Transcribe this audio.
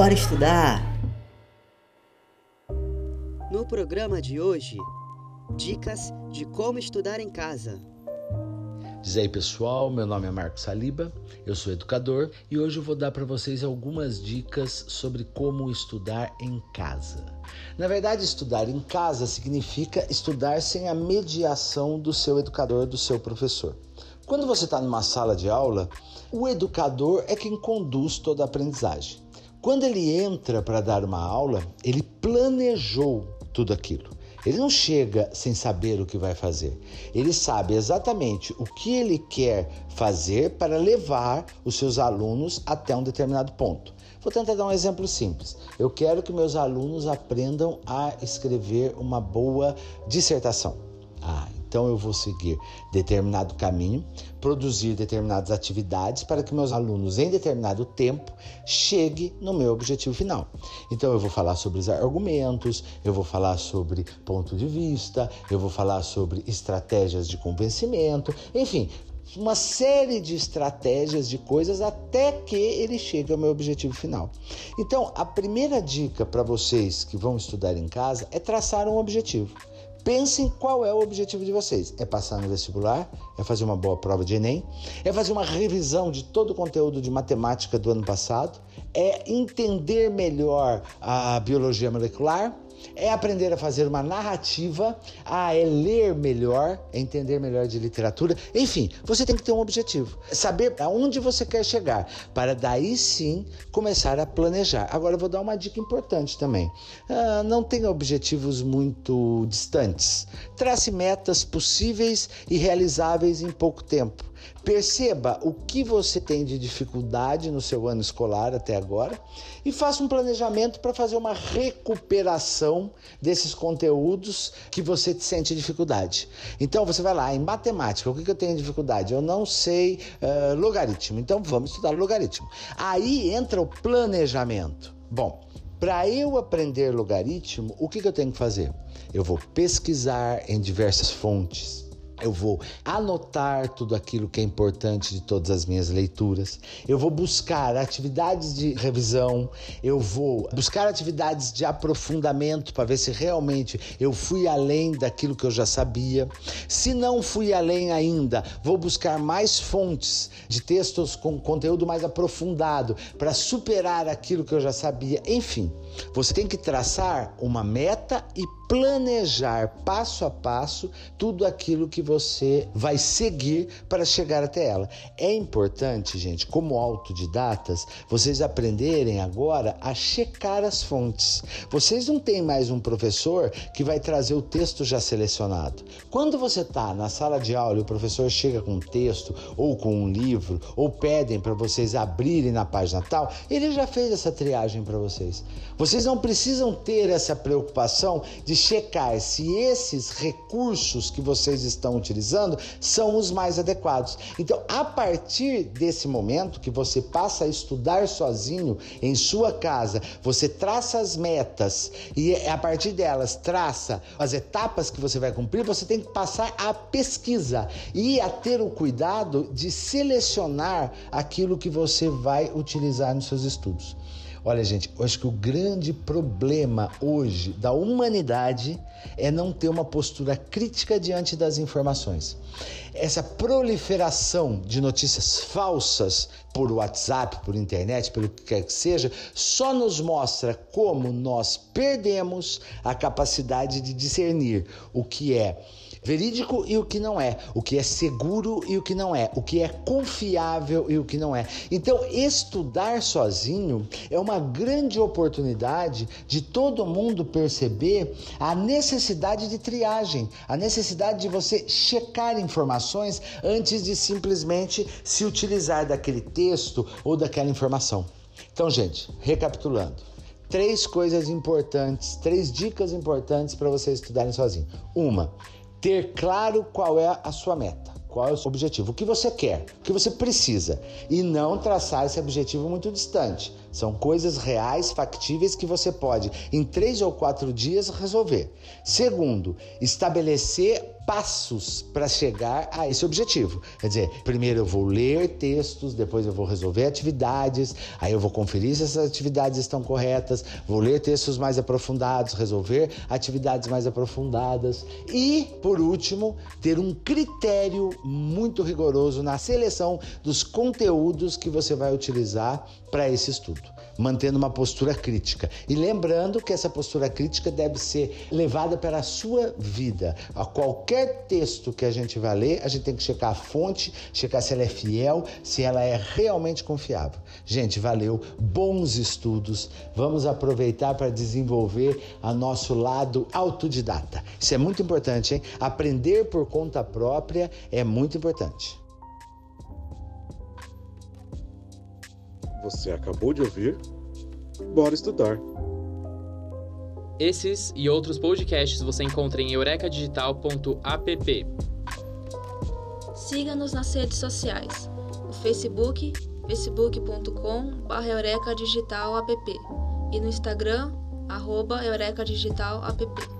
Bora estudar! No programa de hoje, dicas de como estudar em casa. Diz aí pessoal, meu nome é Marcos Saliba, eu sou educador e hoje eu vou dar para vocês algumas dicas sobre como estudar em casa. Na verdade, estudar em casa significa estudar sem a mediação do seu educador, do seu professor. Quando você está numa sala de aula, o educador é quem conduz toda a aprendizagem. Quando ele entra para dar uma aula, ele planejou tudo aquilo. Ele não chega sem saber o que vai fazer. Ele sabe exatamente o que ele quer fazer para levar os seus alunos até um determinado ponto. Vou tentar dar um exemplo simples. Eu quero que meus alunos aprendam a escrever uma boa dissertação. Ah, então eu vou seguir determinado caminho, produzir determinadas atividades para que meus alunos, em determinado tempo, cheguem no meu objetivo final. Então eu vou falar sobre os argumentos, eu vou falar sobre ponto de vista, eu vou falar sobre estratégias de convencimento, enfim, uma série de estratégias de coisas até que ele chegue ao meu objetivo final. Então, a primeira dica para vocês que vão estudar em casa é traçar um objetivo. Pensem qual é o objetivo de vocês. É passar no vestibular? É fazer uma boa prova de Enem? É fazer uma revisão de todo o conteúdo de matemática do ano passado? É entender melhor a biologia molecular? É aprender a fazer uma narrativa, a é ler melhor, entender melhor de literatura. Enfim, você tem que ter um objetivo, saber aonde você quer chegar, para daí sim começar a planejar. Agora eu vou dar uma dica importante também. Ah, não tenha objetivos muito distantes. Trace metas possíveis e realizáveis em pouco tempo. Perceba o que você tem de dificuldade no seu ano escolar até agora e faça um planejamento para fazer uma recuperação desses conteúdos que você sente dificuldade. Então você vai lá em matemática, o que, que eu tenho dificuldade? Eu não sei uh, logaritmo, então vamos estudar logaritmo. Aí entra o planejamento. Bom, para eu aprender logaritmo, o que, que eu tenho que fazer? Eu vou pesquisar em diversas fontes eu vou anotar tudo aquilo que é importante de todas as minhas leituras. Eu vou buscar atividades de revisão. Eu vou buscar atividades de aprofundamento para ver se realmente eu fui além daquilo que eu já sabia. Se não fui além ainda, vou buscar mais fontes de textos com conteúdo mais aprofundado para superar aquilo que eu já sabia. Enfim, você tem que traçar uma meta e planejar passo a passo tudo aquilo que você vai seguir para chegar até ela. É importante, gente, como autodidatas, vocês aprenderem agora a checar as fontes. Vocês não têm mais um professor que vai trazer o texto já selecionado. Quando você está na sala de aula e o professor chega com um texto ou com um livro ou pedem para vocês abrirem na página tal, ele já fez essa triagem para vocês. Vocês não precisam ter essa preocupação de checar se esses recursos que vocês estão utilizando são os mais adequados. Então, a partir desse momento que você passa a estudar sozinho em sua casa, você traça as metas e a partir delas traça as etapas que você vai cumprir, você tem que passar a pesquisa e a ter o cuidado de selecionar aquilo que você vai utilizar nos seus estudos. Olha, gente, eu acho que o grande problema hoje da humanidade é não ter uma postura crítica diante das informações. Essa proliferação de notícias falsas por WhatsApp, por internet, pelo que quer que seja, só nos mostra como nós perdemos a capacidade de discernir o que é verídico e o que não é, o que é seguro e o que não é, o que é confiável e o que não é. Então, estudar sozinho é uma grande oportunidade de todo mundo perceber a necessidade de triagem, a necessidade de você checar informações antes de simplesmente se utilizar daquele texto ou daquela informação. Então, gente, recapitulando três coisas importantes, três dicas importantes para vocês estudarem sozinho. Uma, ter claro qual é a sua meta, qual é o seu objetivo, o que você quer, o que você precisa e não traçar esse objetivo muito distante. São coisas reais, factíveis que você pode, em três ou quatro dias, resolver. Segundo, estabelecer passos para chegar a esse objetivo. Quer dizer, primeiro eu vou ler textos, depois eu vou resolver atividades, aí eu vou conferir se essas atividades estão corretas, vou ler textos mais aprofundados, resolver atividades mais aprofundadas e, por último, ter um critério muito rigoroso na seleção dos conteúdos que você vai utilizar para esse estudo, mantendo uma postura crítica. E lembrando que essa postura crítica deve ser levada para a sua vida. A qualquer texto que a gente vai ler, a gente tem que checar a fonte, checar se ela é fiel, se ela é realmente confiável. Gente, valeu, bons estudos. Vamos aproveitar para desenvolver a nosso lado autodidata. Isso é muito importante, hein? Aprender por conta própria é muito importante. Você acabou de ouvir? Bora estudar! Esses e outros podcasts você encontra em eurecadigital.app. Siga-nos nas redes sociais. No Facebook, facebook.com.br eurecadigital.app e no Instagram, arroba eurecadigital.app.